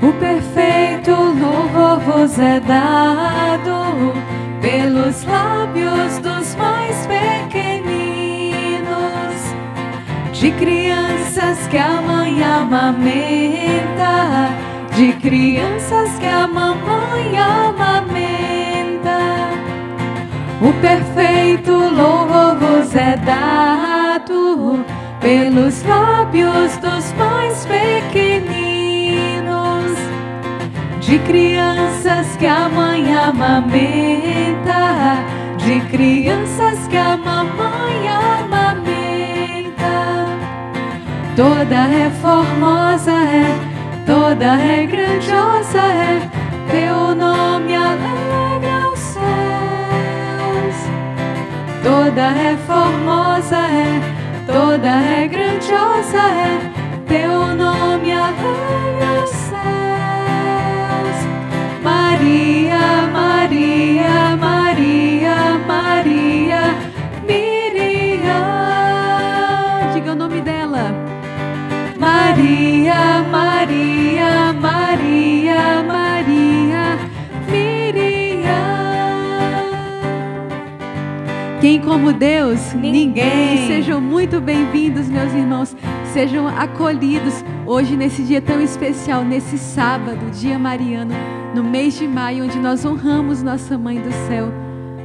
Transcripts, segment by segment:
O perfeito louvor vos é dado pelos lábios dos mais pequeninos, de crianças que a mãe amamenta, de crianças que a mamãe amamenta. O perfeito louvor vos é dado pelos lábios dos mais pequeninos de crianças que a mãe amamenta, de crianças que a mamãe amamenta. Toda é formosa é, toda é grandiosa é, teu nome alegra os céus. Toda é formosa é, toda é grandiosa é, teu nome alegra os céus. Como Deus? Ninguém. Sejam muito bem-vindos, meus irmãos. Sejam acolhidos hoje nesse dia tão especial, nesse sábado, dia mariano no mês de maio, onde nós honramos nossa Mãe do Céu.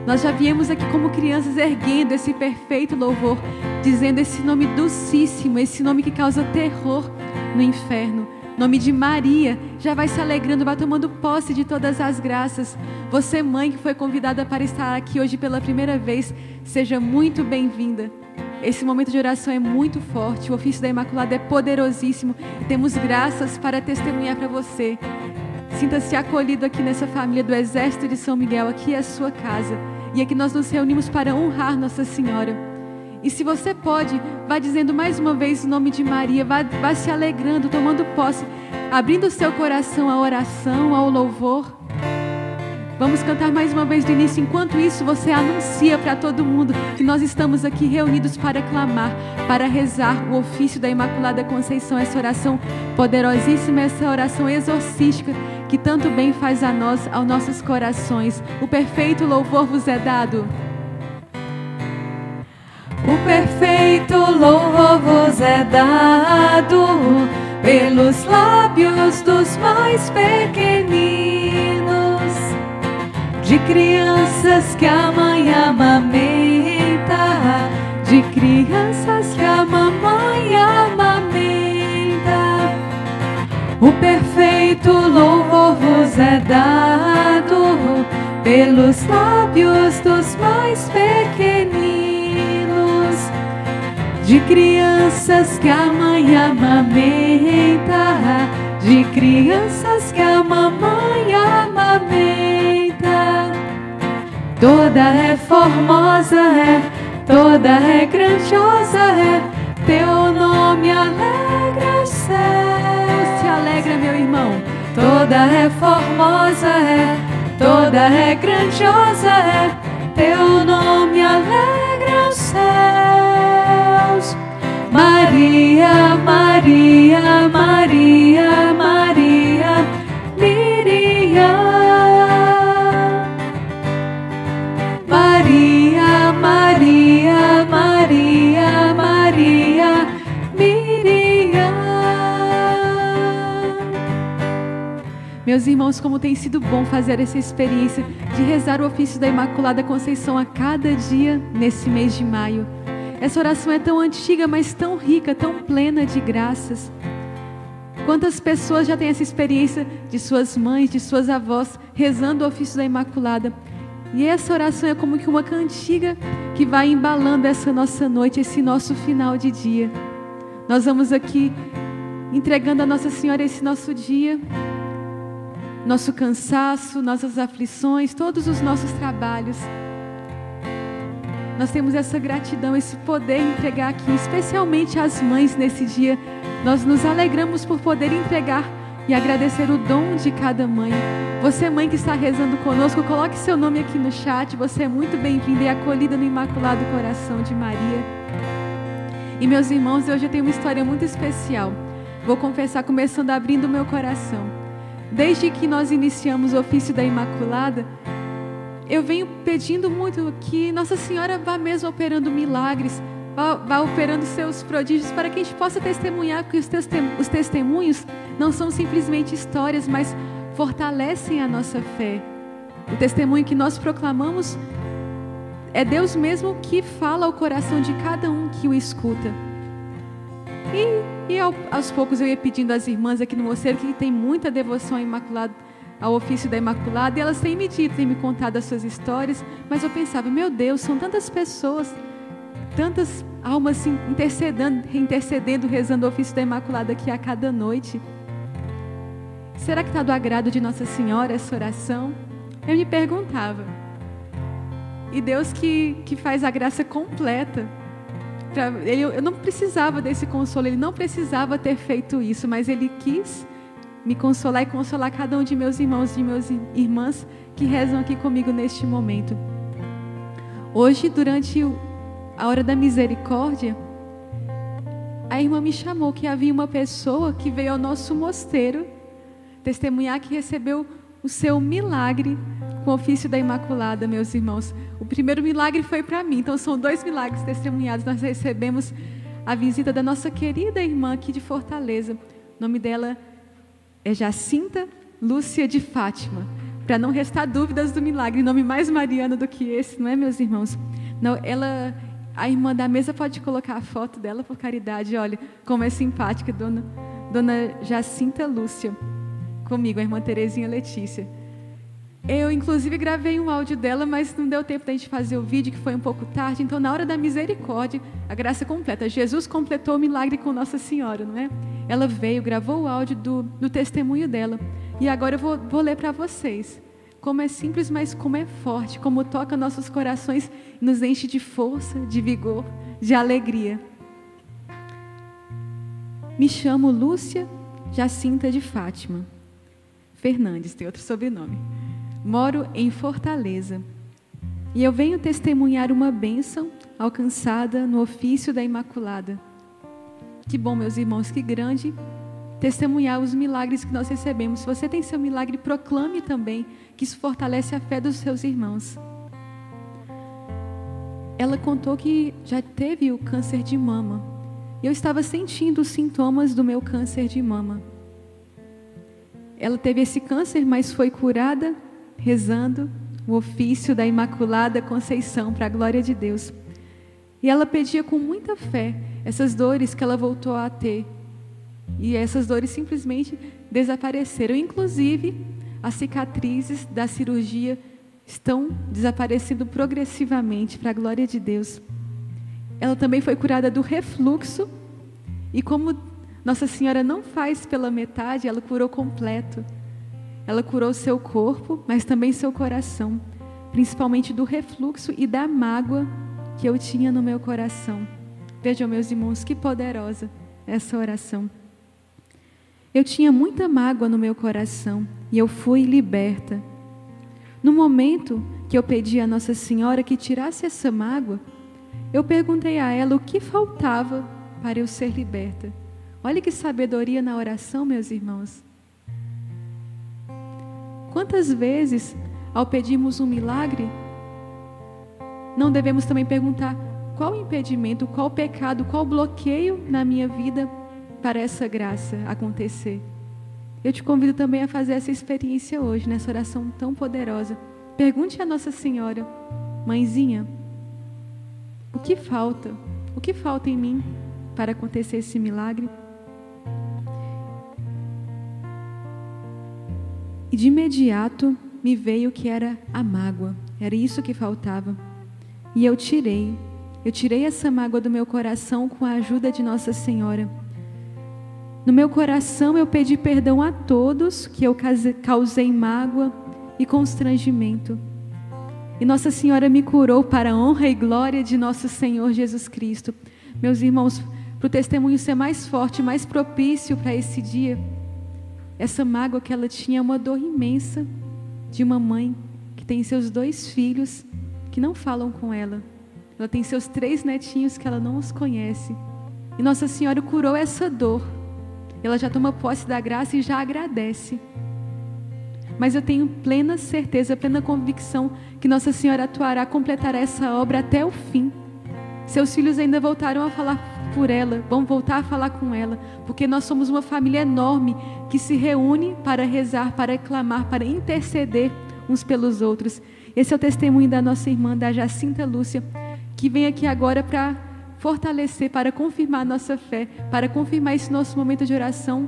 Nós já viemos aqui como crianças erguendo esse perfeito louvor, dizendo esse nome docíssimo, esse nome que causa terror no inferno. Nome de Maria, já vai se alegrando, vai tomando posse de todas as graças. Você, mãe, que foi convidada para estar aqui hoje pela primeira vez, seja muito bem-vinda. Esse momento de oração é muito forte, o ofício da Imaculada é poderosíssimo e temos graças para testemunhar para você. Sinta-se acolhido aqui nessa família do Exército de São Miguel. Aqui é a sua casa. E aqui nós nos reunimos para honrar Nossa Senhora. E se você pode, vá dizendo mais uma vez o nome de Maria, vá, vá se alegrando, tomando posse, abrindo o seu coração à oração, ao louvor. Vamos cantar mais uma vez do início. Enquanto isso, você anuncia para todo mundo que nós estamos aqui reunidos para clamar, para rezar o ofício da Imaculada Conceição, essa oração poderosíssima, essa oração exorcística que tanto bem faz a nós, aos nossos corações. O perfeito louvor vos é dado. O perfeito louvor vos é dado pelos lábios dos mais pequeninos, de crianças que a mãe amamenta, de crianças que a mamãe amamenta. O perfeito louvor vos é dado pelos lábios dos mais pequeninos, de crianças que a mãe amamenta, de crianças que a mamãe amamenta. Toda é formosa, é, toda é grandiosa, é, teu nome alegra os céus alegra, meu irmão. Toda é formosa, é, toda é grandiosa, é, teu nome alegra os céus. Maria, Maria, Maria, Maria, Miriam. Maria, Maria, Maria, Maria, Meus irmãos, como tem sido bom fazer essa experiência de rezar o ofício da Imaculada Conceição a cada dia nesse mês de maio. Essa oração é tão antiga, mas tão rica, tão plena de graças. Quantas pessoas já têm essa experiência de suas mães, de suas avós, rezando o ofício da Imaculada? E essa oração é como que uma cantiga que vai embalando essa nossa noite, esse nosso final de dia. Nós vamos aqui entregando a Nossa Senhora esse nosso dia nosso cansaço, nossas aflições, todos os nossos trabalhos. Nós temos essa gratidão, esse poder entregar aqui, especialmente às mães nesse dia. Nós nos alegramos por poder entregar e agradecer o dom de cada mãe. Você, mãe que está rezando conosco, coloque seu nome aqui no chat. Você é muito bem-vinda e acolhida no Imaculado Coração de Maria. E meus irmãos, hoje eu tenho uma história muito especial. Vou confessar começando abrindo meu coração. desde que nós iniciamos o ofício da Imaculada, eu venho pedindo muito que Nossa Senhora vá mesmo operando milagres, vá, vá operando seus prodígios para que a gente possa testemunhar que os, os testemunhos não são simplesmente histórias, mas fortalecem a nossa fé. O testemunho que nós proclamamos é Deus mesmo que fala ao coração de cada um que o escuta. E, e ao, aos poucos eu ia pedindo às irmãs aqui no mosteiro que tem muita devoção ao Imaculado, ao ofício da Imaculada, e elas têm me dito, têm me contado as suas histórias, mas eu pensava, meu Deus, são tantas pessoas, tantas almas intercedendo, intercedendo, rezando o ofício da Imaculada aqui a cada noite. Será que está do agrado de Nossa Senhora essa oração? Eu me perguntava. E Deus que, que faz a graça completa. Pra, ele, eu não precisava desse consolo, Ele não precisava ter feito isso, mas Ele quis me consolar e consolar cada um de meus irmãos e meus irmãs que rezam aqui comigo neste momento. Hoje, durante a hora da misericórdia, a irmã me chamou que havia uma pessoa que veio ao nosso mosteiro testemunhar que recebeu o seu milagre com o ofício da Imaculada, meus irmãos. O primeiro milagre foi para mim, então são dois milagres testemunhados. Nós recebemos a visita da nossa querida irmã aqui de Fortaleza. O nome dela é Jacinta Lúcia de Fátima. Para não restar dúvidas do milagre, nome mais mariano do que esse, não é, meus irmãos? Não, ela, a irmã da mesa pode colocar a foto dela por caridade. Olha como é simpática, dona, dona Jacinta Lúcia comigo, a irmã Terezinha Letícia. Eu, inclusive, gravei um áudio dela, mas não deu tempo da gente fazer o vídeo, que foi um pouco tarde. Então, na hora da misericórdia, a graça completa. Jesus completou o milagre com Nossa Senhora, não é? Ela veio, gravou o áudio do, do testemunho dela. E agora eu vou, vou ler para vocês. Como é simples, mas como é forte, como toca nossos corações e nos enche de força, de vigor, de alegria. Me chamo Lúcia Jacinta de Fátima. Fernandes, tem outro sobrenome. Moro em Fortaleza. E eu venho testemunhar uma bênção alcançada no ofício da Imaculada. Que bom, meus irmãos, que grande testemunhar os milagres que nós recebemos. Se você tem seu milagre, proclame também, que isso fortalece a fé dos seus irmãos. Ela contou que já teve o câncer de mama. Eu estava sentindo os sintomas do meu câncer de mama. Ela teve esse câncer, mas foi curada rezando o ofício da Imaculada Conceição para a glória de Deus. E ela pedia com muita fé essas dores que ela voltou a ter. E essas dores simplesmente desapareceram. Inclusive, as cicatrizes da cirurgia estão desaparecendo progressivamente para a glória de Deus. Ela também foi curada do refluxo. E como nossa Senhora não faz pela metade, ela curou completo. Ela curou seu corpo, mas também seu coração, principalmente do refluxo e da mágoa que eu tinha no meu coração. Vejam, meus irmãos, que poderosa essa oração. Eu tinha muita mágoa no meu coração e eu fui liberta. No momento que eu pedi a Nossa Senhora que tirasse essa mágoa, eu perguntei a ela o que faltava para eu ser liberta. Olha que sabedoria na oração, meus irmãos. Quantas vezes, ao pedirmos um milagre, não devemos também perguntar qual impedimento, qual pecado, qual bloqueio na minha vida para essa graça acontecer? Eu te convido também a fazer essa experiência hoje, nessa oração tão poderosa. Pergunte a Nossa Senhora, mãezinha, o que falta? O que falta em mim para acontecer esse milagre? E de imediato me veio que era a mágoa, era isso que faltava. E eu tirei, eu tirei essa mágoa do meu coração com a ajuda de Nossa Senhora. No meu coração eu pedi perdão a todos que eu causei mágoa e constrangimento. E Nossa Senhora me curou para a honra e glória de nosso Senhor Jesus Cristo. Meus irmãos, para o testemunho ser mais forte, mais propício para esse dia, essa mágoa que ela tinha é uma dor imensa de uma mãe que tem seus dois filhos que não falam com ela. Ela tem seus três netinhos que ela não os conhece. E Nossa Senhora curou essa dor. Ela já toma posse da graça e já agradece. mas eu tenho plena certeza, plena convicção que Nossa Senhora atuará, completará essa obra até o fim. Seus filhos ainda voltaram a falar por ela, vão voltar a falar com ela, porque nós somos uma família enorme que se reúne para rezar, para clamar, para interceder uns pelos outros. Esse é o testemunho da nossa irmã, da Jacinta Lúcia, que vem aqui agora para fortalecer, para confirmar nossa fé, para confirmar esse nosso momento de oração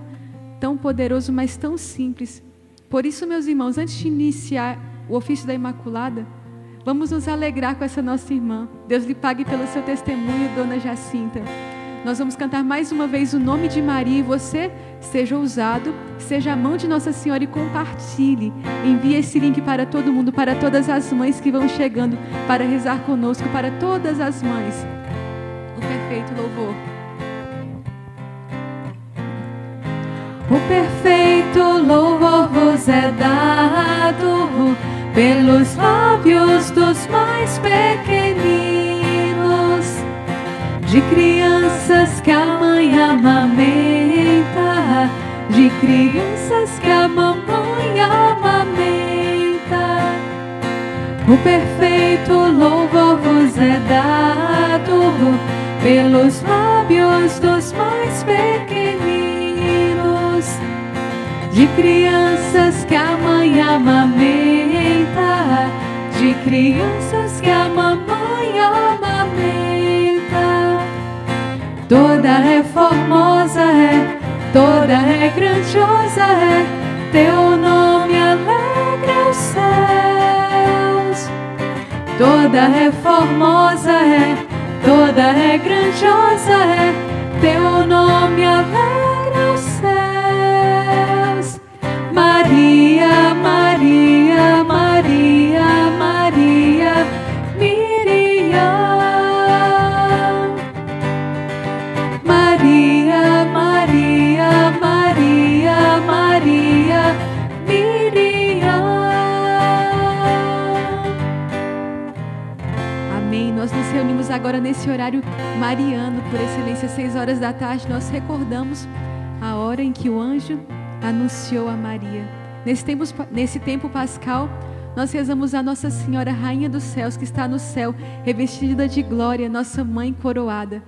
tão poderoso, mas tão simples. Por isso, meus irmãos, antes de iniciar o ofício da Imaculada, vamos nos alegrar com essa nossa irmã. Deus lhe pague pelo seu testemunho, dona Jacinta. Nós vamos cantar mais uma vez o nome de Maria e você seja ousado, seja a mão de Nossa Senhora e compartilhe. Envie esse link para todo mundo, para todas as mães que vão chegando para rezar conosco, para todas as mães. O perfeito louvor. O perfeito louvor vos é dado pelos lábios dos mais pequeninos de crianças que a mãe amamenta, de crianças que a mamãe amamenta. O perfeito louvor vos é dado pelos lábios dos mais pequeninos, de crianças que a mãe amamenta, de crianças que a mamãe amamenta. Toda é formosa é, toda é grandiosa é, teu nome alegra os céus. Toda é formosa é, toda é grandiosa é, teu nome alegra reunimos agora nesse horário mariano, por excelência, seis horas da tarde, nós recordamos a hora em que o anjo anunciou a Maria. Nesse tempo, nesse tempo pascal, nós rezamos a Nossa Senhora, Rainha dos Céus, que está no céu, revestida de glória, nossa mãe coroada.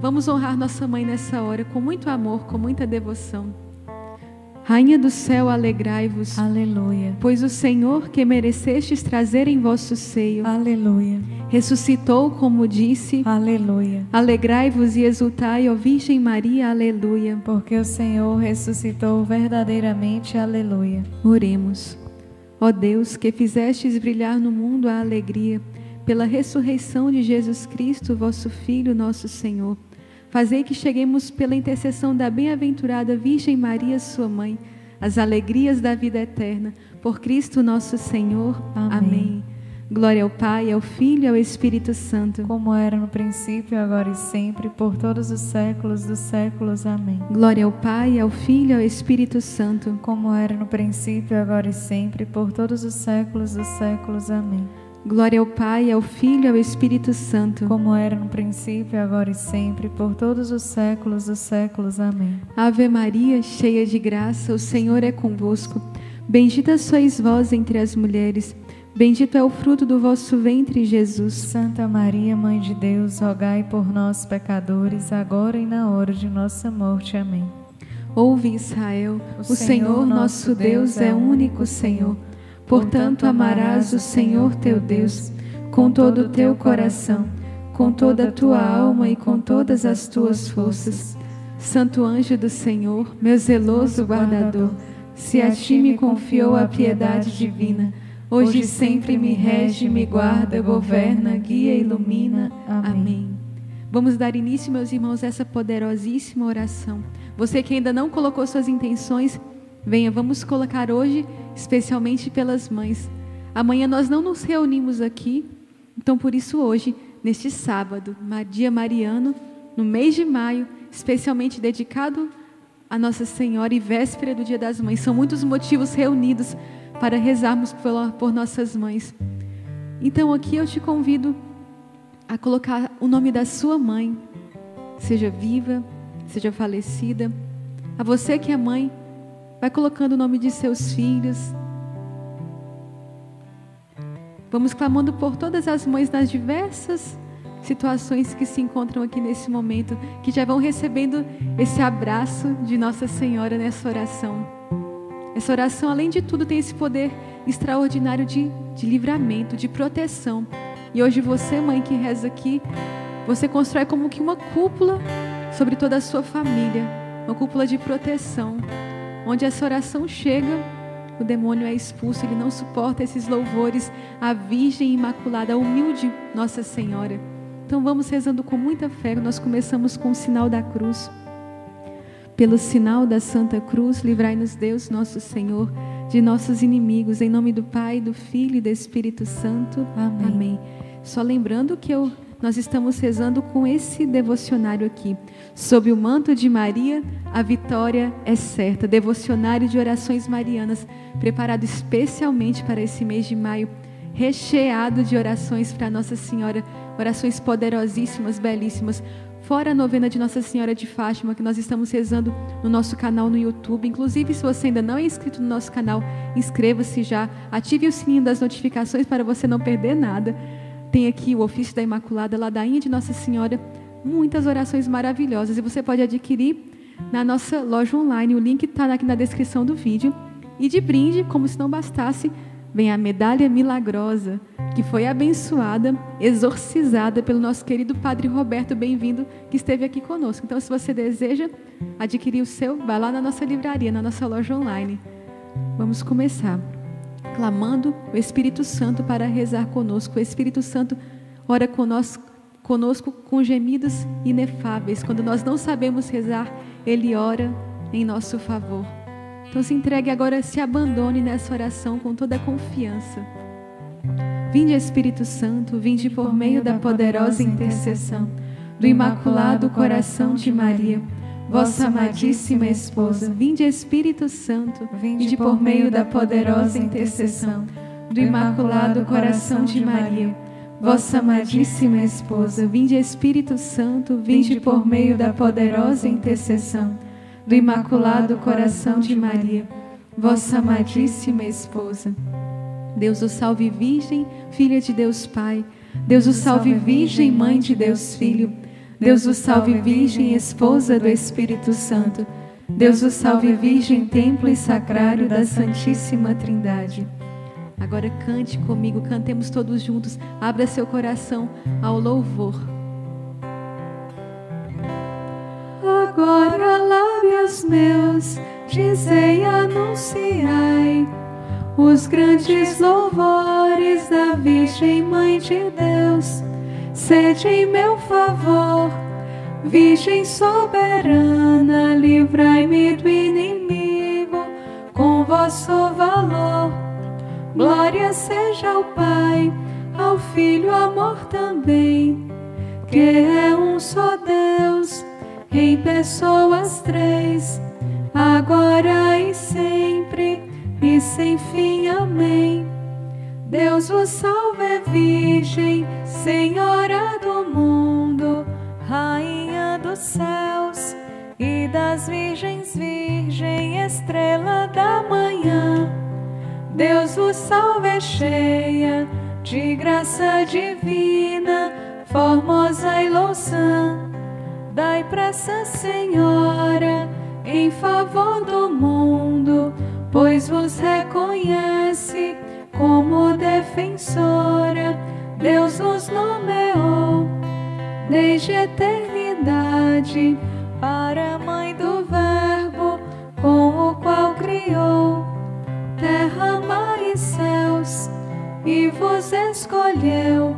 Vamos honrar nossa mãe nessa hora, com muito amor, com muita devoção. Rainha do céu, alegrai-vos. Aleluia. Pois o Senhor que merecestes trazer em vosso seio. Aleluia. Ressuscitou, como disse. Aleluia. Alegrai-vos e exultai, ó Virgem Maria. Aleluia. Porque o Senhor ressuscitou verdadeiramente. Aleluia. Oremos. Ó Deus, que fizestes brilhar no mundo a alegria pela ressurreição de Jesus Cristo, vosso Filho, nosso Senhor Fazei que cheguemos pela intercessão da bem-aventurada Virgem Maria, sua mãe, às alegrias da vida eterna. Por Cristo nosso Senhor. Amém. Amém. Glória ao Pai, ao Filho e ao Espírito Santo. Como era no princípio, agora e sempre, por todos os séculos dos séculos. Amém. Glória ao Pai, ao Filho e ao Espírito Santo. Como era no princípio, agora e sempre, por todos os séculos dos séculos. Amém. Glória ao Pai, ao Filho e ao Espírito Santo. Como era no princípio, agora e sempre, por todos os séculos dos séculos. Amém. Ave Maria, cheia de graça, o Senhor é convosco. Bendita sois vós entre as mulheres. Bendito é o fruto do vosso ventre, Jesus. Santa Maria, Mãe de Deus, rogai por nós, pecadores, agora e na hora de nossa morte. Amém. Ouve, Israel, o, o Senhor, Senhor nosso Deus é, é único Senhor. Portanto, amarás o Senhor teu Deus com todo o teu coração, com toda a tua alma e com todas as tuas forças. Santo anjo do Senhor, meu zeloso guardador, se a ti me confiou a piedade divina, hoje sempre me rege, me guarda, governa, guia e ilumina. Amém. Vamos dar início, meus irmãos, a essa poderosíssima oração. Você que ainda não colocou suas intenções, venha, vamos colocar hoje especialmente pelas mães. Amanhã nós não nos reunimos aqui, então por isso hoje, neste sábado, dia mariano, no mês de maio, especialmente dedicado a Nossa Senhora e véspera do Dia das Mães. São muitos motivos reunidos para rezarmos por, por nossas mães. Então aqui eu te convido a colocar o nome da sua mãe, seja viva, seja falecida. A você que é mãe, vai colocando o nome de seus filhos. Vamos clamando por todas as mães nas diversas situações que se encontram aqui nesse momento, que já vão recebendo esse abraço de Nossa Senhora nessa oração. Essa oração, além de tudo, tem esse poder extraordinário de, de livramento, de proteção. E hoje você, mãe que reza aqui, você constrói como que uma cúpula sobre toda a sua família, uma cúpula de proteção, onde essa oração chega, o demônio é expulso, ele não suporta esses louvores à Virgem Imaculada, à humilde Nossa Senhora. Então vamos rezando com muita fé. Nós começamos com o sinal da cruz. Pelo sinal da Santa Cruz, livrai-nos Deus, nosso Senhor, de nossos inimigos, em nome do Pai, do Filho e do Espírito Santo. Amém. Amém. Só lembrando que eu, nós estamos rezando com esse devocionário aqui. Sob o manto de Maria, a vitória é certa. Devocionário de orações marianas, preparado especialmente para esse mês de maio, recheado de orações para Nossa Senhora orações poderosíssimas, belíssimas. Fora a novena de Nossa Senhora de Fátima, que nós estamos rezando no nosso canal no YouTube. Inclusive, se você ainda não é inscrito no nosso canal, inscreva-se já. Ative o sininho das notificações para você não perder nada. Tem aqui o ofício da Imaculada, ladainha de Nossa Senhora. Muitas orações maravilhosas. E você pode adquirir na nossa loja online. O link está aqui na descrição do vídeo. E de brinde, como se não bastasse, vem a medalha milagrosa, que foi abençoada, exorcizada pelo nosso querido Padre Roberto, bem-vindo, que esteve aqui conosco. Então, se você deseja adquirir o seu, vai lá na nossa livraria, na nossa loja online. Vamos começar clamando o Espírito Santo para rezar conosco. O Espírito Santo ora conosco, conosco com gemidos inefáveis. Quando nós não sabemos rezar, ele ora em nosso favor. Então se entregue agora, se abandone nessa oração com toda a confiança. Vinde Espírito Santo, vinde por meio da poderosa intercessão do Imaculado Coração de Maria, vossa amadíssima esposa. Vinde Espírito Santo, vinde por meio da poderosa intercessão do Imaculado Coração de Maria, vossa amadíssima esposa. Vinde Espírito Santo, vinde por meio da poderosa intercessão do Imaculado Coração de Maria, vossa amadíssima esposa. Deus o salve, Virgem, filha de Deus Pai. Deus o salve, Virgem, mãe de Deus Filho. Deus o salve, Virgem, esposa do Espírito Santo. Deus o salve, Virgem, templo e sacrário da Santíssima Trindade. Agora cante comigo, cantemos todos juntos. Abra seu coração ao louvor. Agora lábios meus, dizei e anunciai os grandes louvores da Virgem Mãe de Deus. Sede em meu favor, Virgem soberana, livrai-me do inimigo com vosso valor. Glória seja ao Pai, ao Filho, amor também, que é um só Deus em pessoas três, agora e sempre e sem fim. Amém. Deus vos salve, Virgem, Senhora do mundo, Rainha dos céus e das virgens, Virgem, estrela da manhã. Deus vos salve, cheia de graça divina, formosa e louçã Dai pressa, Senhora, em favor do mundo, pois vos reconhece como defensora. Deus nos nomeou desde a eternidade para a mãe do Verbo, com o qual criou terra, mar e céus, e vos escolheu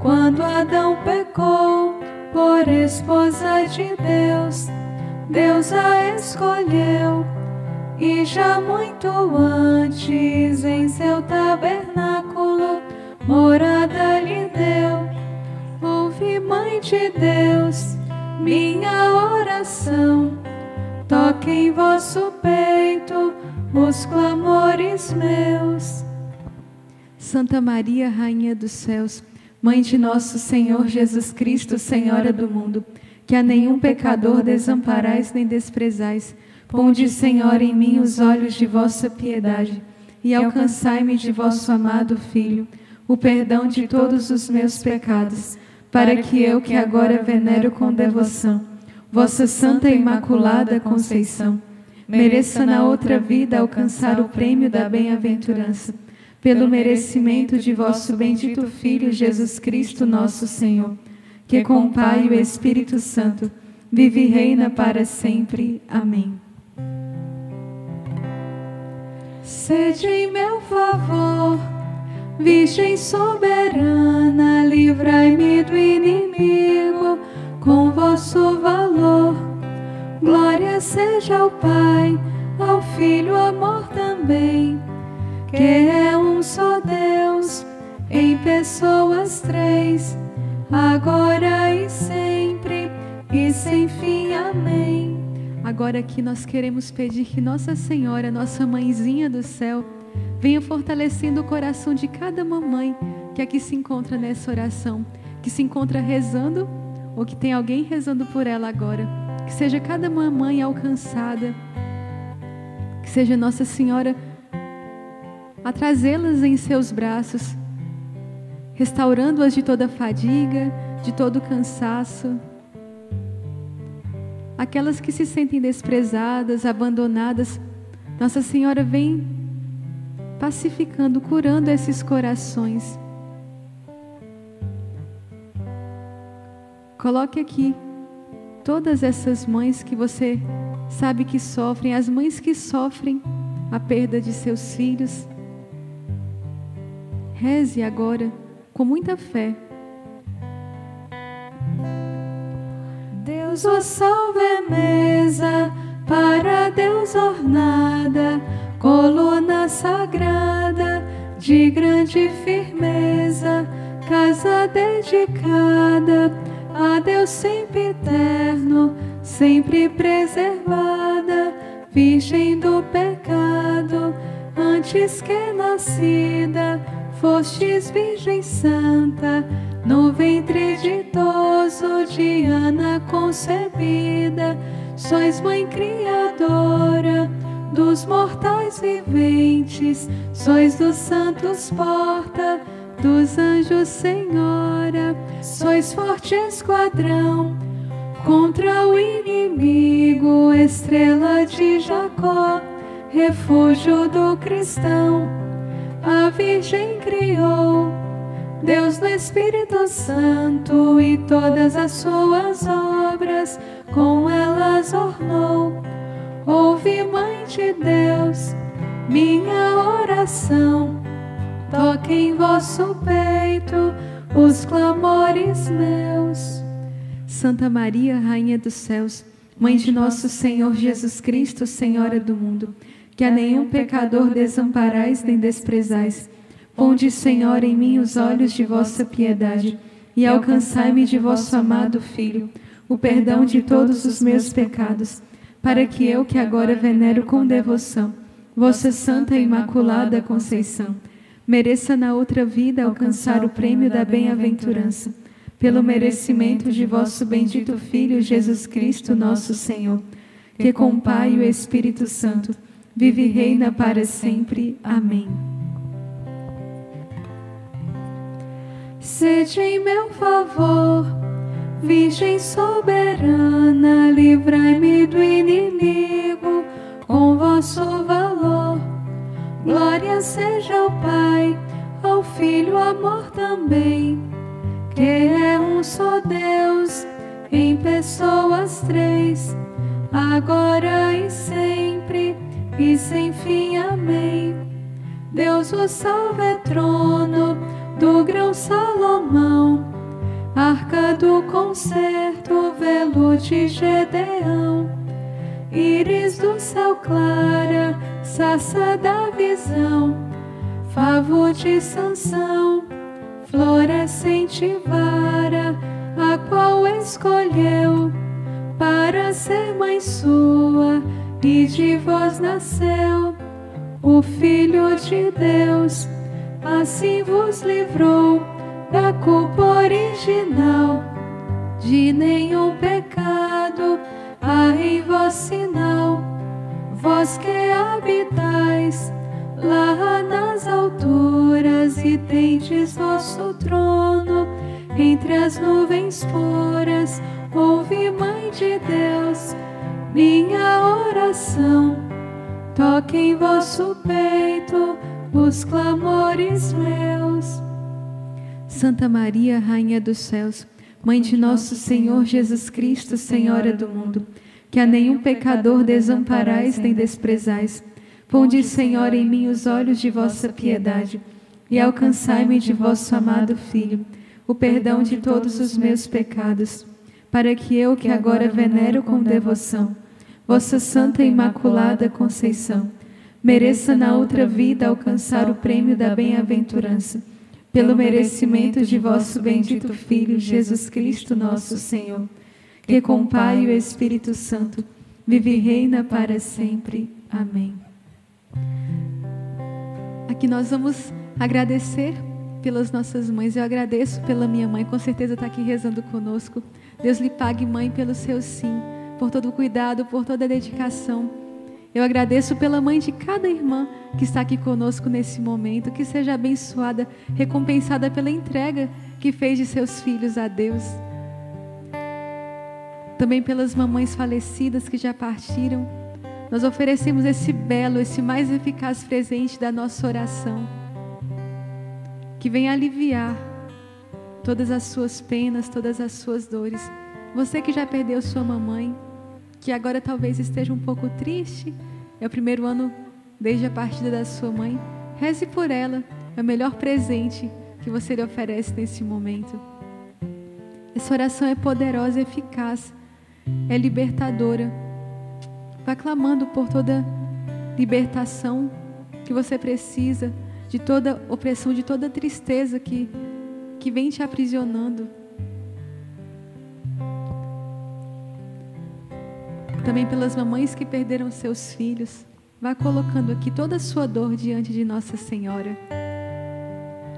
quando Adão pecou por esposa de Deus, Deus a escolheu e já muito antes em seu tabernáculo morada lhe deu. Ouve, Mãe de Deus, minha oração, toque em vosso peito os clamores meus. Santa Maria, Rainha dos céus, Mãe de nosso Senhor Jesus Cristo, Senhora do mundo, que a nenhum pecador desamparais nem desprezais, Ponde, Senhor, em mim os olhos de vossa piedade e alcançai-me de vosso amado Filho o perdão de todos os meus pecados, para que eu, que agora venero com devoção, vossa Santa e Imaculada Conceição, mereça na outra vida alcançar o prêmio da bem-aventurança, pelo merecimento de vosso bendito Filho Jesus Cristo, nosso Senhor, que com o Pai e o Espírito Santo vive e reina para sempre. Amém. Sede em meu favor, Virgem soberana, livrai-me do inimigo com vosso valor. Glória seja ao Pai, ao Filho, amor também, que Agora aqui nós queremos pedir que Nossa Senhora, nossa mãezinha do céu, venha fortalecendo o coração de cada mamãe que aqui se encontra nessa oração, que se encontra rezando ou que tem alguém rezando por ela agora. Que seja cada mamãe alcançada, que seja Nossa Senhora a trazê-las em seus braços, restaurando-as de toda fadiga, de todo cansaço aquelas que se sentem desprezadas, abandonadas. Nossa Senhora vem pacificando, curando esses corações. Coloque aqui todas essas mães que você sabe que sofrem, as mães que sofrem a perda de seus filhos. Reze agora com muita fé Deus, o salve mesa, para Deus ornada, coluna sagrada, de grande firmeza, casa dedicada a Deus sempre eterno, sempre preservada, virgem do pecado, antes que nascida, fostes virgem santa no ventre ditoso de Ana concebida, sois mãe criadora dos mortais viventes, sois dos santos porta, dos anjos senhora, sois forte esquadrão contra o inimigo, estrela de Jacó, refúgio do cristão. A Virgem criou Deus no Espírito Santo e todas as suas obras com elas ornou. Ouve, Mãe de Deus, minha oração. Toque em vosso peito os clamores meus. Santa Maria, Rainha dos céus, Mãe de nosso Senhor Jesus Cristo, Senhora do mundo, que a nenhum pecador desamparais nem desprezais Ponde, Senhor, em mim os olhos de vossa piedade e alcançai-me de vosso amado Filho o perdão de todos os meus pecados, para que eu, que agora venero com devoção vossa Santa e Imaculada Conceição, mereça na outra vida alcançar o prêmio da bem-aventurança, pelo merecimento de vosso bendito Filho Jesus Cristo, nosso Senhor, que com o Pai e o Espírito Santo vive e reina para sempre. Amém. Sede em meu favor, Virgem soberana, livrai-me do inimigo com vosso valor. Glória seja ao Pai, ao Filho, amor também, que é um só Deus, em pessoas três, agora e sempre, e sem fim. Amém. Deus o salve, trono do grão Salomão, arca do concerto, velo de Gedeão, íris do céu clara, saça da visão, favo de Sansão, florescente vara, a qual escolheu para ser mãe sua, e de vós nasceu o Filho de Deus assim vos livrou da culpa original, de nenhum pecado há em vós sinal. vós que habitais lá nas alturas e tendes vosso trono entre as nuvens puras, ouve, Mãe de Deus, minha oração. Toque em vosso peito os clamores meus. Santa Maria, Rainha dos céus, Mãe de nosso Senhor Jesus Cristo, Senhora do mundo, que a nenhum pecador desamparais nem desprezais. Ponde, Senhor, em mim os olhos de vossa piedade e alcançai-me de vosso amado Filho o perdão de todos os meus pecados, para que eu, que agora venero com devoção, vossa Santa e Imaculada Conceição, mereça na outra vida alcançar o prêmio da bem-aventurança pelo merecimento de vosso bendito Filho, Jesus Cristo, nosso Senhor, que com o Pai e o Espírito Santo vive e reina para sempre. Amém. Aqui nós vamos agradecer pelas nossas mães. Eu agradeço pela minha mãe, com certeza está aqui rezando conosco. Deus lhe pague, mãe, pelo seu sim, por todo o cuidado, por toda a dedicação. Eu agradeço pela mãe de cada irmã que está aqui conosco nesse momento, que seja abençoada, recompensada pela entrega que fez de seus filhos a Deus. Também pelas mamães falecidas que já partiram, nós oferecemos esse belo, esse mais eficaz presente da nossa oração, que vem aliviar todas as suas penas, todas as suas dores. Você que já perdeu sua mamãe, que agora talvez esteja um pouco triste, é o primeiro ano desde a partida da sua mãe, reze por ela, é o melhor presente que você lhe oferece nesse momento. Essa oração é poderosa e eficaz, é libertadora. Vá clamando por toda libertação que você precisa, de toda opressão, de toda tristeza que, que vem te aprisionando. Também pelas mamães que perderam seus filhos. Vá colocando aqui toda a sua dor diante de Nossa Senhora.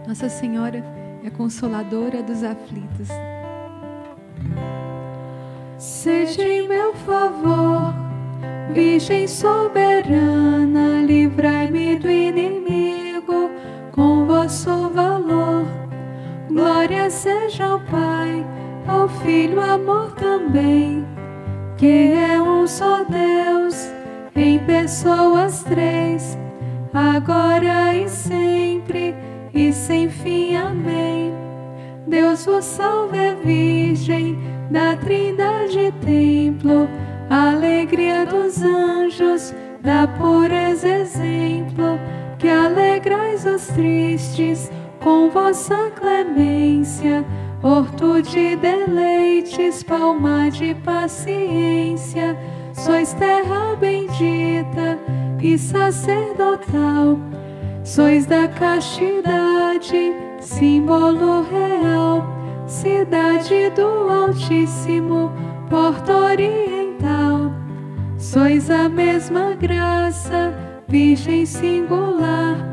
Nossa Senhora é consoladora dos aflitos. Seja em meu favor, Virgem soberana, livrai-me do inimigo com vosso valor. Glória seja ao Pai, ao Filho, amor também que é um só Deus, em pessoas três, agora e sempre e sem fim. Amém. Deus vos salve, Virgem da Trindade Templo, alegria dos anjos, da pureza exemplo, que alegrais os tristes com vossa clemência Horto de deleites, palma de paciência, sois terra bendita e sacerdotal, sois da castidade, símbolo real, cidade do Altíssimo, porta oriental. Sois a mesma graça, virgem singular,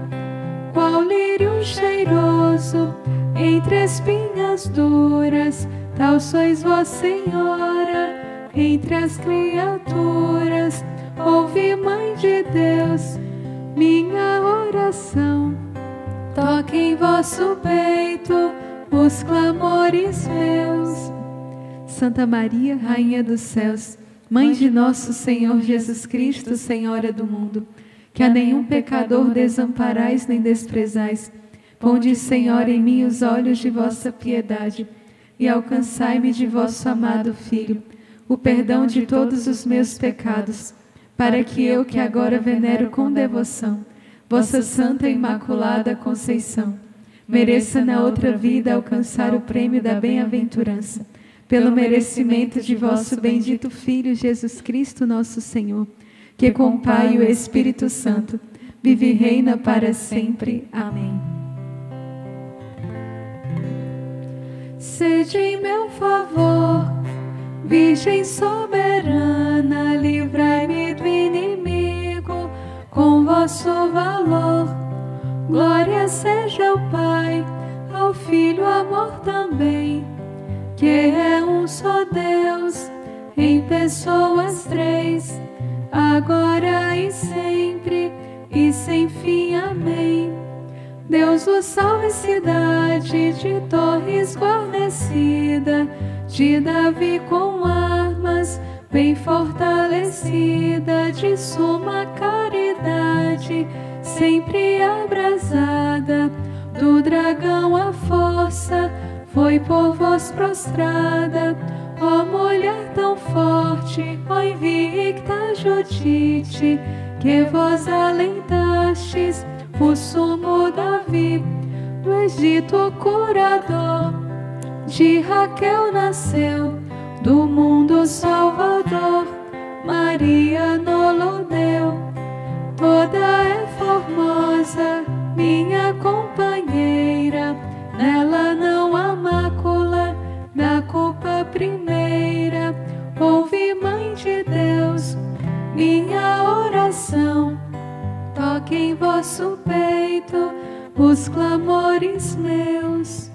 qual lírio cheiroso entre espinhas duras, tal sois vós, Senhora, entre as criaturas. Ouve, Mãe de Deus, minha oração. Toque em vosso peito os clamores meus. Santa Maria, Rainha dos céus, Mãe de nosso Senhor Jesus Cristo, Senhora do mundo, que a nenhum pecador desamparais nem desprezais. Ponde, Senhor, em mim os olhos de vossa piedade e alcançai-me de vosso amado Filho o perdão de todos os meus pecados, para que eu, que agora venero com devoção, vossa Santa e Imaculada Conceição, mereça na outra vida alcançar o prêmio da bem-aventurança, pelo merecimento de vosso bendito Filho Jesus Cristo, nosso Senhor, que com o Pai e o Espírito Santo vive e reina para sempre. Amém. Sede em meu favor, Virgem soberana, livrai-me do inimigo com vosso valor. Glória seja ao Pai, ao Filho, amor também, que é um só Deus, em pessoas três, agora e sempre, e sem fim. Amém. Deus vos salve, cidade de torres guarnecida, de Davi com armas bem fortalecida, de suma caridade, sempre abrasada, do dragão a força foi por vós prostrada Mulher tão forte, ó invicta Judite, que vós alentastes o sumo Davi, do Egito curador, de Raquel nasceu, do mundo salvador, Maria nolo deu, toda é formosa, minha companheira, nela não há mácula, da culpa primeira. Minha oração. Toque em vosso peito os clamores meus.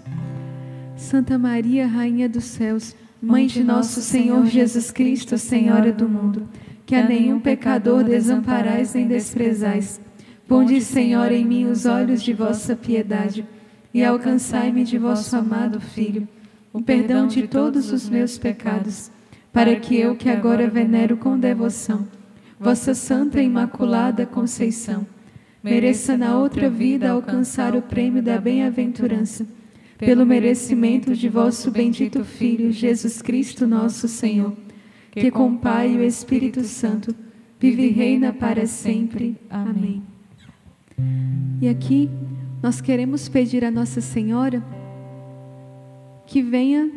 Santa Maria, Rainha dos céus, Mãe de nosso Senhor Jesus Cristo, Senhora do mundo, que a nenhum pecador desamparais nem desprezais. Ponde, Senhor, em mim os olhos de vossa piedade e alcançai-me de vosso amado Filho o perdão de todos os meus pecados, para que eu, que agora venero com devoção, vossa Santa Imaculada Conceição, mereça na outra vida alcançar o prêmio da bem-aventurança, pelo merecimento de vosso bendito Filho, Jesus Cristo nosso Senhor, que com o Pai e o Espírito Santo vive e reina para sempre. Amém. E aqui nós queremos pedir a Nossa Senhora que venha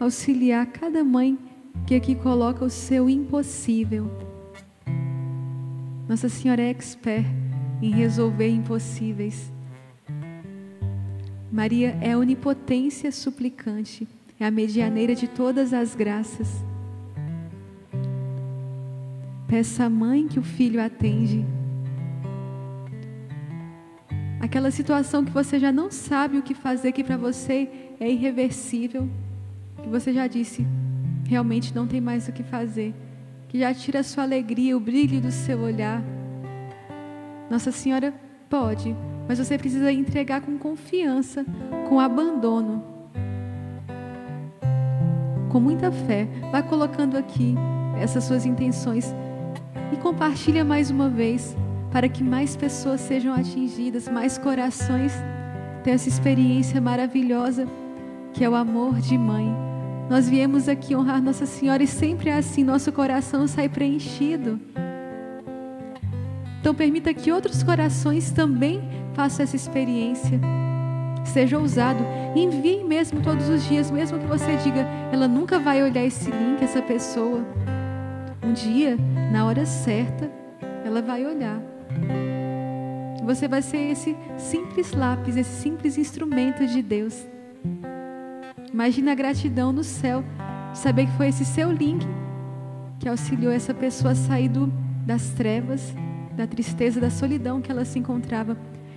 auxiliar cada mãe que aqui coloca o seu impossível. Nossa Senhora é expert em resolver impossíveis. Maria é onipotência suplicante, é a medianeira de todas as graças. Peça à mãe que o filho atende. Aquela situação que você já não sabe o que fazer, que para você é irreversível, que você já disse, realmente não tem mais o que fazer, que já tira a sua alegria, o brilho do seu olhar. Nossa Senhora pode, mas você precisa entregar com confiança, com abandono, com muita fé. Vai colocando aqui essas suas intenções e compartilha mais uma vez para que mais pessoas sejam atingidas, mais corações tenham essa experiência maravilhosa que é o amor de mãe. Nós viemos aqui honrar Nossa Senhora e sempre é assim, nosso coração sai preenchido. Então permita que outros corações também façam essa experiência. Seja ousado, envie mesmo todos os dias, mesmo que você diga, ela nunca vai olhar esse link, essa pessoa. Um dia, na hora certa, ela vai olhar. Você vai ser esse simples lápis, esse simples instrumento de Deus. Imagina a gratidão no céu saber que foi esse seu link que auxiliou essa pessoa a sair do, das trevas, da tristeza, da solidão que ela se encontrava.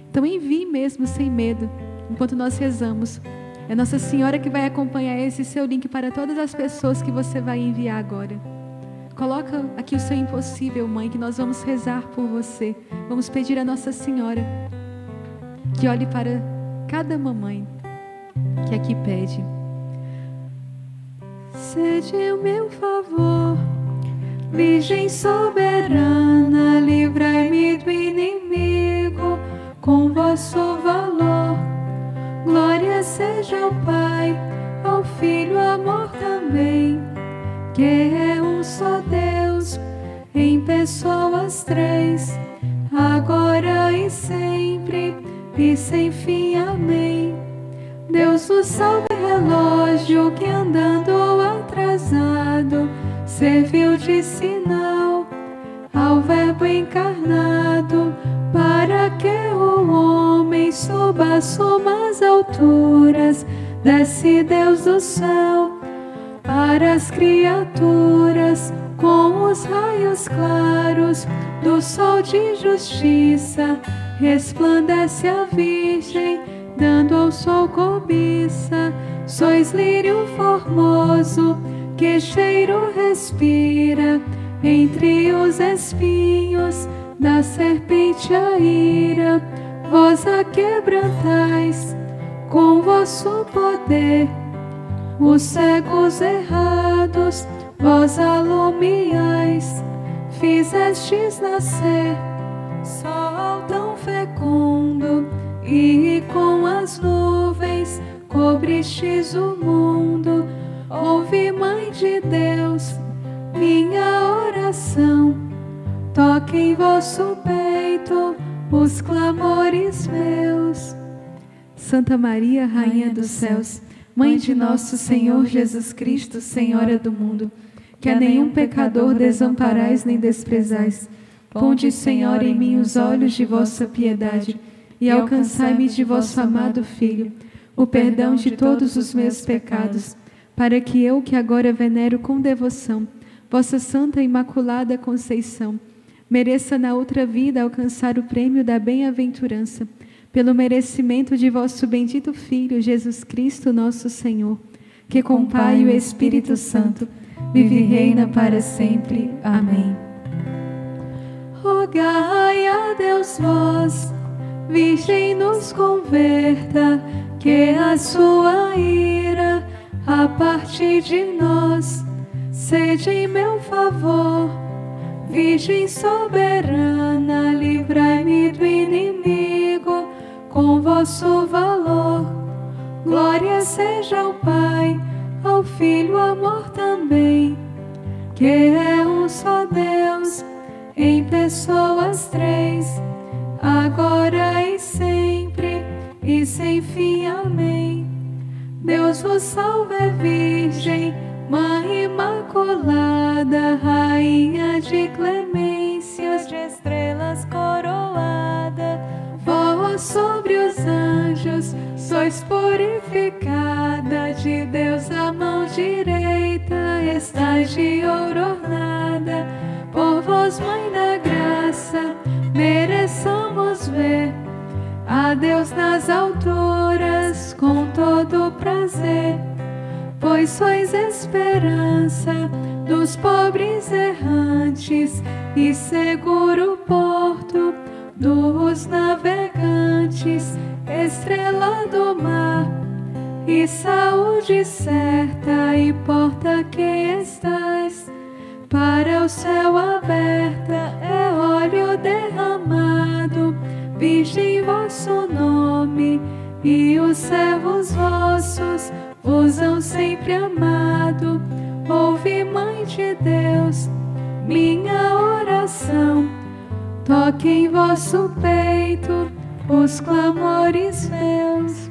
Então envie mesmo sem medo, enquanto nós rezamos. É Nossa Senhora que vai acompanhar esse seu link para todas as pessoas que você vai enviar agora. Coloca aqui o seu impossível, mãe, que nós vamos rezar por você. Vamos pedir a Nossa Senhora que olhe para cada mamãe que aqui pede. Sede o meu favor, Virgem soberana, livrai-me do inimigo com vosso valor. Glória seja ao Pai, ao Filho, amor também, que é um só Deus, em pessoas três, agora e sempre, e sem fim. Amém. Deus o salve, relógio que andando atrasado serviu de sinal ao Verbo encarnado para que o homem suba sumas alturas. Desce Deus do céu para as criaturas com os raios claros do sol de justiça. Resplandece a Virgem dando ao sol cobiça. Sois lírio formoso, que cheiro respira, entre os espinhos da serpente a ira, vós a quebrantais com vosso poder. Os cegos errados, vós alumiais, fizestes nascer sol tão fecundo, e com as nuvens cobristes o mundo. Ouve, Mãe de Deus, minha oração. Toque em vosso peito os clamores meus. Santa Maria, Rainha dos céus, Mãe de nosso Senhor Jesus Cristo, Senhora do mundo, que a nenhum pecador desamparais nem desprezais. Ponde, Senhor, em mim os olhos de vossa piedade e alcançai-me de vosso amado Filho o perdão de todos os meus pecados, para que eu, que agora venero com devoção, vossa Santa Imaculada Conceição, mereça na outra vida alcançar o prêmio da bem-aventurança, pelo merecimento de vosso bendito Filho, Jesus Cristo, nosso Senhor, que com o Pai e o Espírito Santo vive e reina para sempre. Amém. Rogai a Deus vós, Virgem nos converta, que a sua ira a partir de nós seja em meu favor. Virgem soberana, livrai-me do inimigo com vosso valor. Glória seja ao Pai, ao Filho, amor também, que é um só Deus, em pessoas três, agora e sempre, e sem fim. Amém. Deus vos salve, Virgem Mãe Imaculada, Rainha de clemências, de estrelas coroada, vós sobre os anjos sois purificada, de Deus a mão direita estáis de ouro ornada, por vós, Mãe ver a Deus nas alturas com todo prazer pois sois esperança dos pobres errantes e seguro porto dos navegantes, estrela do mar e saúde certa e porta que estás. Para o céu aberta é óleo derramado, virgem vosso nome e os servos vossos usam sempre amado. Ouve, Mãe de Deus, minha oração. Toque em vosso peito os clamores meus.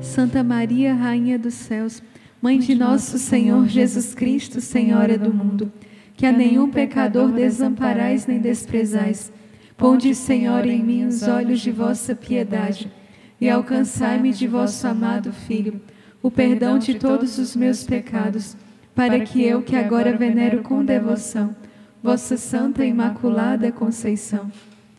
Santa Maria, Rainha dos céus, Mãe de nosso Senhor Jesus Cristo, Senhora do mundo, que a nenhum pecador desamparais nem desprezais. Ponde, Senhor, em mim os olhos de vossa piedade e alcançai-me de vosso amado Filho o perdão de todos os meus pecados, para que eu, que agora venero com devoção, vossa Santa Imaculada Conceição,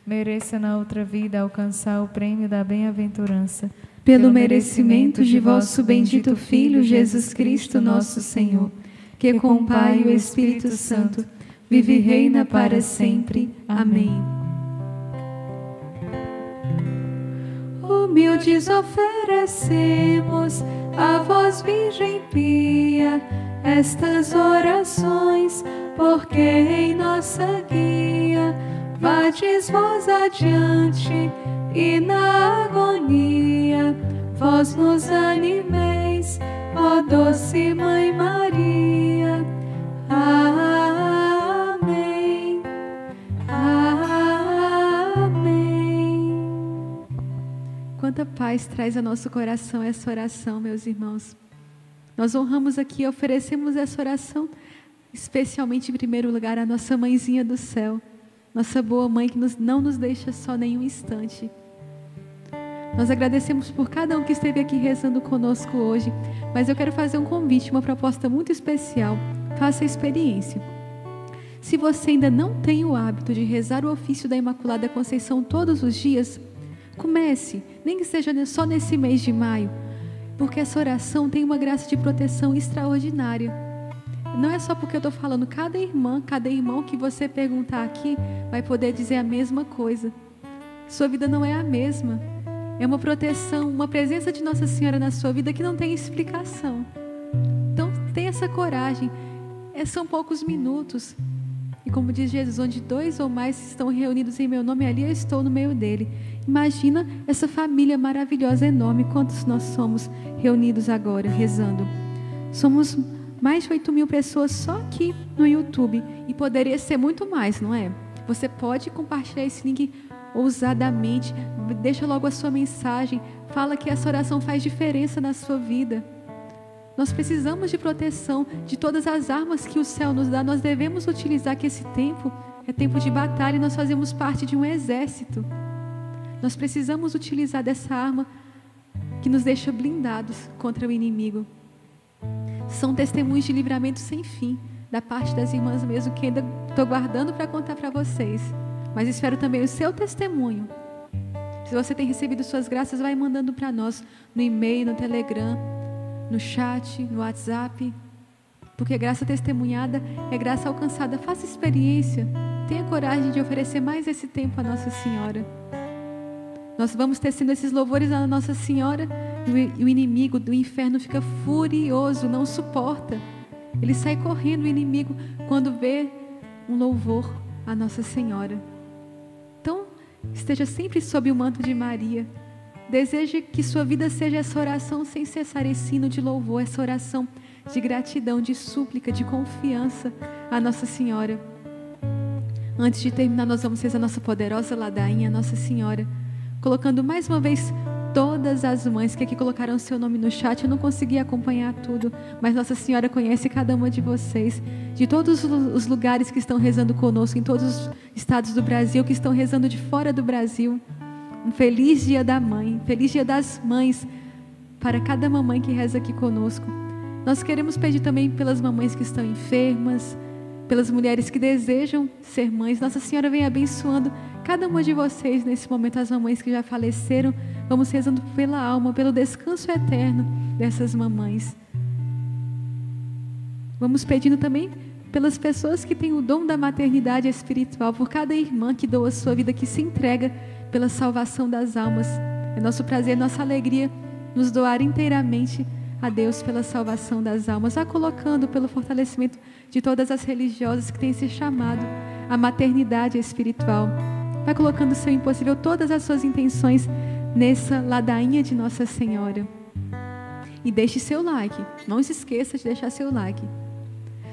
mereça na outra vida alcançar o prêmio da bem-aventurança. Pelo merecimento de vosso bendito Filho Jesus Cristo, nosso Senhor, que com o Pai e o Espírito Santo vive e reina para sempre. Amém. Humildes oferecemos a vós, Virgem Pia, estas orações, porque em nossa guia vades vós adiante e na agonia vós nos animeis, ó doce Mãe Maria. Amém. Quanta paz traz a nosso coração essa oração, meus irmãos. Nós honramos aqui, oferecemos essa oração, especialmente em primeiro lugar, a nossa mãezinha do céu, nossa boa mãe que nos, não nos deixa só nenhum instante. Nós agradecemos por cada um que esteve aqui rezando conosco hoje, mas eu quero fazer um convite, uma proposta muito especial. Faça a experiência. Se você ainda não tem o hábito de rezar o ofício da Imaculada Conceição todos os dias, comece, nem que seja só nesse mês de maio, porque essa oração tem uma graça de proteção extraordinária. Não é só porque eu estou falando, cada irmã, cada irmão que você perguntar aqui vai poder dizer a mesma coisa. Sua vida não é a mesma. É uma proteção, uma presença de Nossa Senhora na sua vida que não tem explicação. Então, tenha essa coragem. É, são poucos minutos. E como diz Jesus, onde dois ou mais estão reunidos em meu nome, ali eu estou no meio dele. Imagina essa família maravilhosa, enorme, quantos nós somos reunidos agora, rezando. Somos mais de 8 mil pessoas só aqui no YouTube. E poderia ser muito mais, não é? Você pode compartilhar esse link ousadamente. Deixa logo a sua mensagem. Fala que essa oração faz diferença na sua vida. Nós precisamos de proteção de todas as armas que o céu nos dá. Nós devemos utilizar que esse tempo é tempo de batalha e nós fazemos parte de um exército. Nós precisamos utilizar dessa arma que nos deixa blindados contra o inimigo são testemunhos de livramento sem fim da parte das irmãs mesmo que ainda estou guardando para contar para vocês. Mas espero também o seu testemunho. Se você tem recebido suas graças, vai mandando para nós no e-mail, no Telegram, no chat, no WhatsApp. Porque graça testemunhada é graça alcançada. Faça experiência. Tenha coragem de oferecer mais esse tempo à Nossa Senhora. Nós vamos tecendo esses louvores à Nossa Senhora e o inimigo do inferno fica furioso, não suporta. Ele sai correndo, o inimigo, quando vê um louvor à Nossa Senhora. Então, esteja sempre sob o manto de Maria. Deseje que sua vida seja essa oração sem cessar, esse hino de louvor, essa oração de gratidão, de súplica, de confiança à Nossa Senhora. Antes de terminar, nós vamos fazer a nossa poderosa ladainha, Nossa Senhora, colocando mais uma vez todas as mães que aqui colocaram seu nome no chat. Eu não consegui acompanhar tudo, mas Nossa Senhora conhece cada uma de vocês, de todos os lugares que estão rezando conosco, em todos os estados do Brasil, que estão rezando de fora do Brasil. Um feliz dia da mãe, feliz dia das mães para cada mamãe que reza aqui conosco. Nós queremos pedir também pelas mamães que estão enfermas, pelas mulheres que desejam ser mães. Nossa Senhora vem abençoando cada uma de vocês nesse momento, as mamães que já faleceram Vamos rezando pela alma, pelo descanso eterno dessas mamães. Vamos pedindo também pelas pessoas que têm o dom da maternidade espiritual, por cada irmã que doa sua vida, que se entrega pela salvação das almas. É nosso prazer, nossa alegria nos doar inteiramente a Deus pela salvação das almas, a colocando pelo fortalecimento de todas as religiosas que têm se chamado a maternidade espiritual. Vai colocando o seu impossível, todas as suas intenções nessa ladainha de Nossa Senhora. E deixe seu like. Não se esqueça de deixar seu like.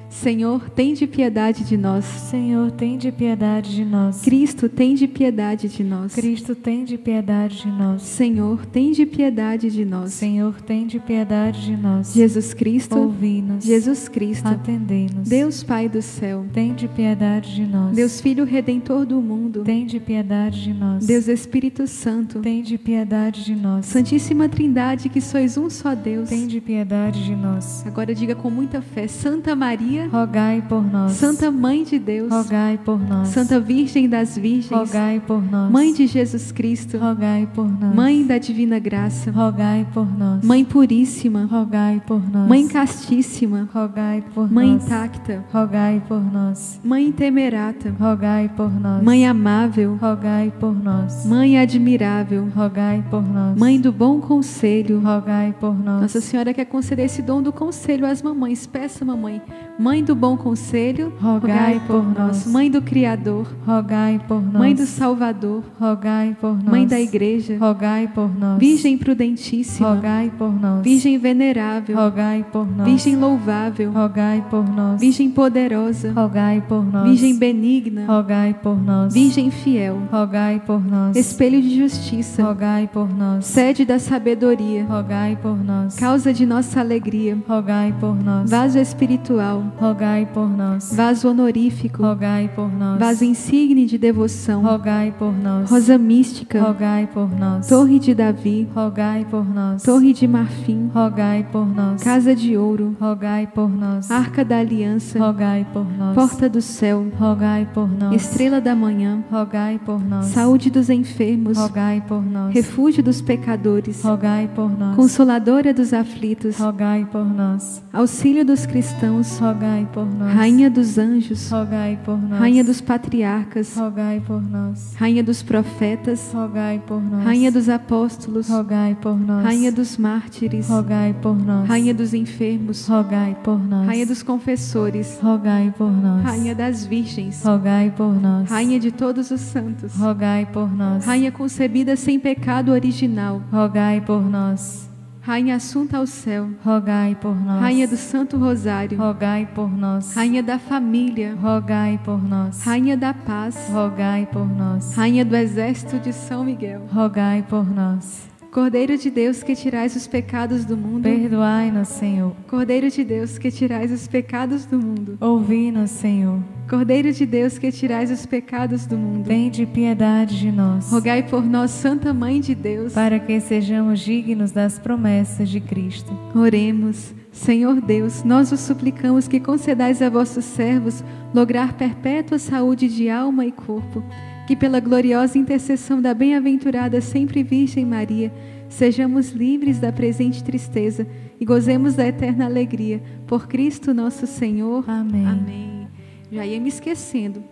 Senhor, tem de piedade de nós. Senhor, tem de piedade de nós. Cristo, tem de piedade de nós. Cristo, tem de piedade de nós. Senhor, tem de piedade de nós. Senhor, tem de piedade de nós. Jesus Cristo, ouvi-nos. Jesus Cristo, atendei-nos. Deus Pai do céu, tem de piedade de nós. Deus Filho redentor do mundo, tem de piedade de nós. Deus Espírito Santo, tem de piedade de nós. Santíssima Trindade, que sois um só Deus, tem de piedade de nós. Agora diga com muita fé, Santa Maria, Maria, rogai por nós. Santa Mãe de Deus, rogai por nós. Santa Virgem das Virgens, rogai por nós. Mãe de Jesus Cristo, rogai por nós. Mãe da Divina Graça, rogai por nós. Mãe puríssima, rogai por nós. Mãe castíssima, rogai por Mãe nós. intacta, rogai por nós. Mãe temerata, rogai por nós. Mãe amável, rogai por nós. Mãe admirável, rogai por nós. Mãe do bom conselho, rogai por nós. Nossa Senhora quer conceder esse dom do conselho às mamães. Peça, mamãe, Mãe do bom conselho, rogai, por nós. Mãe do Criador, rogai por nós. Mãe do Salvador, rogai por nós. Mãe da Igreja, rogai por nós. Virgem prudentíssima, rogai por nós. Virgem venerável, rogai por nós. Virgem louvável, rogai por nós. Virgem poderosa, rogai por nós. Virgem benigna, rogai por nós. Virgem fiel, rogai por nós. Espelho de justiça, rogai por nós. Sede da sabedoria, rogai por nós. Causa de nossa alegria, rogai por nós. Vaso espiritual, rogai por nós. Vaso honorífico, rogai por nós. Vaso insigne de devoção, rogai por nós. Rosa mística, rogai por nós. Torre de Davi, rogai por nós. Torre de marfim, rogai por nós. Casa de ouro, rogai por nós. Arca da aliança, rogai por nós. Porta do céu, rogai por nós. Estrela da manhã, rogai por nós. Saúde dos enfermos, rogai por nós. Refúgio dos pecadores, rogai por nós. Consoladora dos aflitos, rogai por nós. Auxílio dos cristãos, rogai rogai por nós. Rainha dos anjos, rogai por nós. Rainha dos patriarcas, rogai por nós. Rainha dos profetas, rogai por nós. Rainha dos apóstolos, rogai por nós. Rainha dos mártires, rogai por nós. Rainha dos enfermos, rogai por nós. Rainha dos confessores, rogai por nós. Rainha das virgens, rogai por nós. Rainha de todos os santos, rogai por nós. Rainha concebida sem pecado original, rogai por nós. Rainha assunta ao céu, rogai por nós. Rainha do Santo Rosário, rogai por nós. Rainha da família, rogai por nós. Rainha da paz, rogai por nós. Rainha do exército de São Miguel, rogai por nós. Cordeiro de Deus que tirais os pecados do mundo, perdoai-nos, Senhor. Cordeiro de Deus que tirais os pecados do mundo, ouvi-nos, Senhor. Cordeiro de Deus que tirais os pecados do mundo, tende piedade de nós. Rogai por nós, Santa Mãe de Deus, para que sejamos dignos das promessas de Cristo. Oremos. Senhor Deus, nós vos suplicamos que concedais a vossos servos lograr perpétua saúde de alma e corpo que pela gloriosa intercessão da bem-aventurada sempre Virgem Maria, sejamos livres da presente tristeza e gozemos da eterna alegria. Por Cristo nosso Senhor. Amém. Amém. Já ia me esquecendo.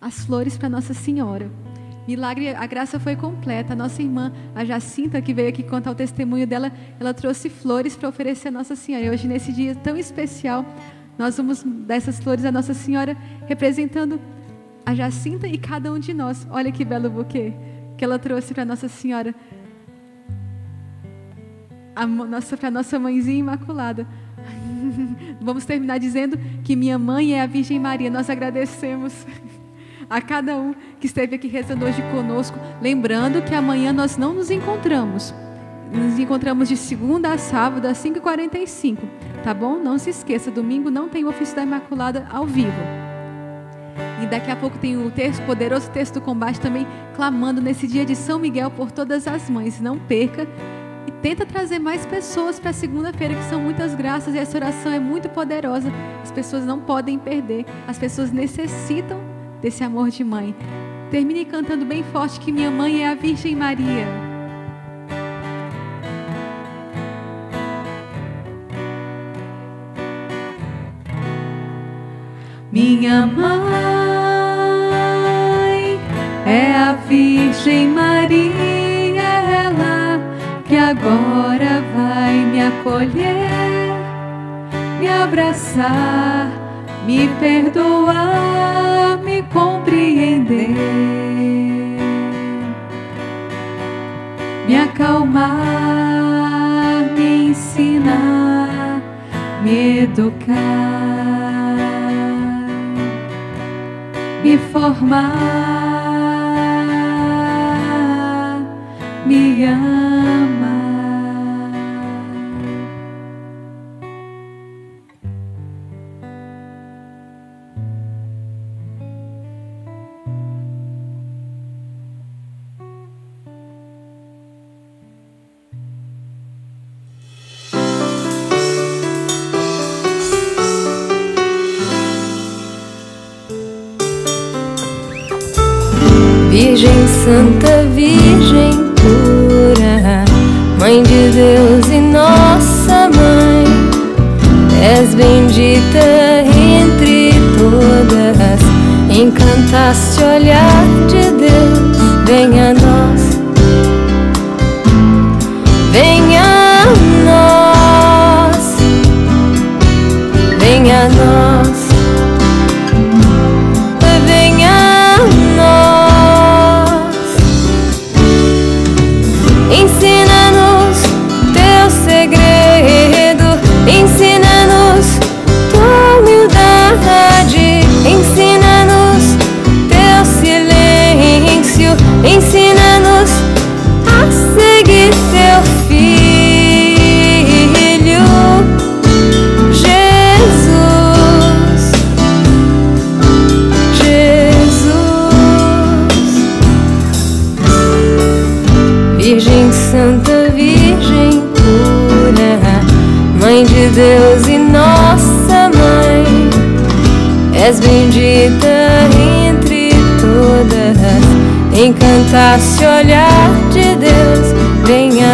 As flores para Nossa Senhora. Milagre, a graça foi completa. A nossa irmã, a Jacinta, que veio aqui contar o testemunho dela, ela trouxe flores para oferecer a Nossa Senhora. E hoje, nesse dia tão especial, nós vamos dar essas flores à Nossa Senhora, representando a Jacinta e cada um de nós. Olha que belo buquê que ela trouxe para Nossa Senhora. A nossa, para nossa mãezinha imaculada. Vamos terminar dizendo que minha mãe é a Virgem Maria. Nós agradecemos a cada um que esteve aqui rezando hoje conosco. Lembrando que amanhã nós não nos encontramos. Nos encontramos de segunda a sábado, às 5h45. Tá bom? Não se esqueça, domingo não tem o ofício da Imaculada ao vivo. E daqui a pouco tem o texto, poderoso texto do combate também, clamando nesse dia de São Miguel por todas as mães. Não perca e tenta trazer mais pessoas para segunda-feira, que são muitas graças e essa oração é muito poderosa. As pessoas não podem perder, as pessoas necessitam desse amor de mãe. Termine cantando bem forte que minha mãe é a Virgem Maria. Minha mãe é a Virgem Maria, ela que agora vai me acolher, me abraçar, me perdoar, me compreender, me acalmar, me ensinar, me educar me formar, me és bendita entre todas, encantaste olhar de Deus, venha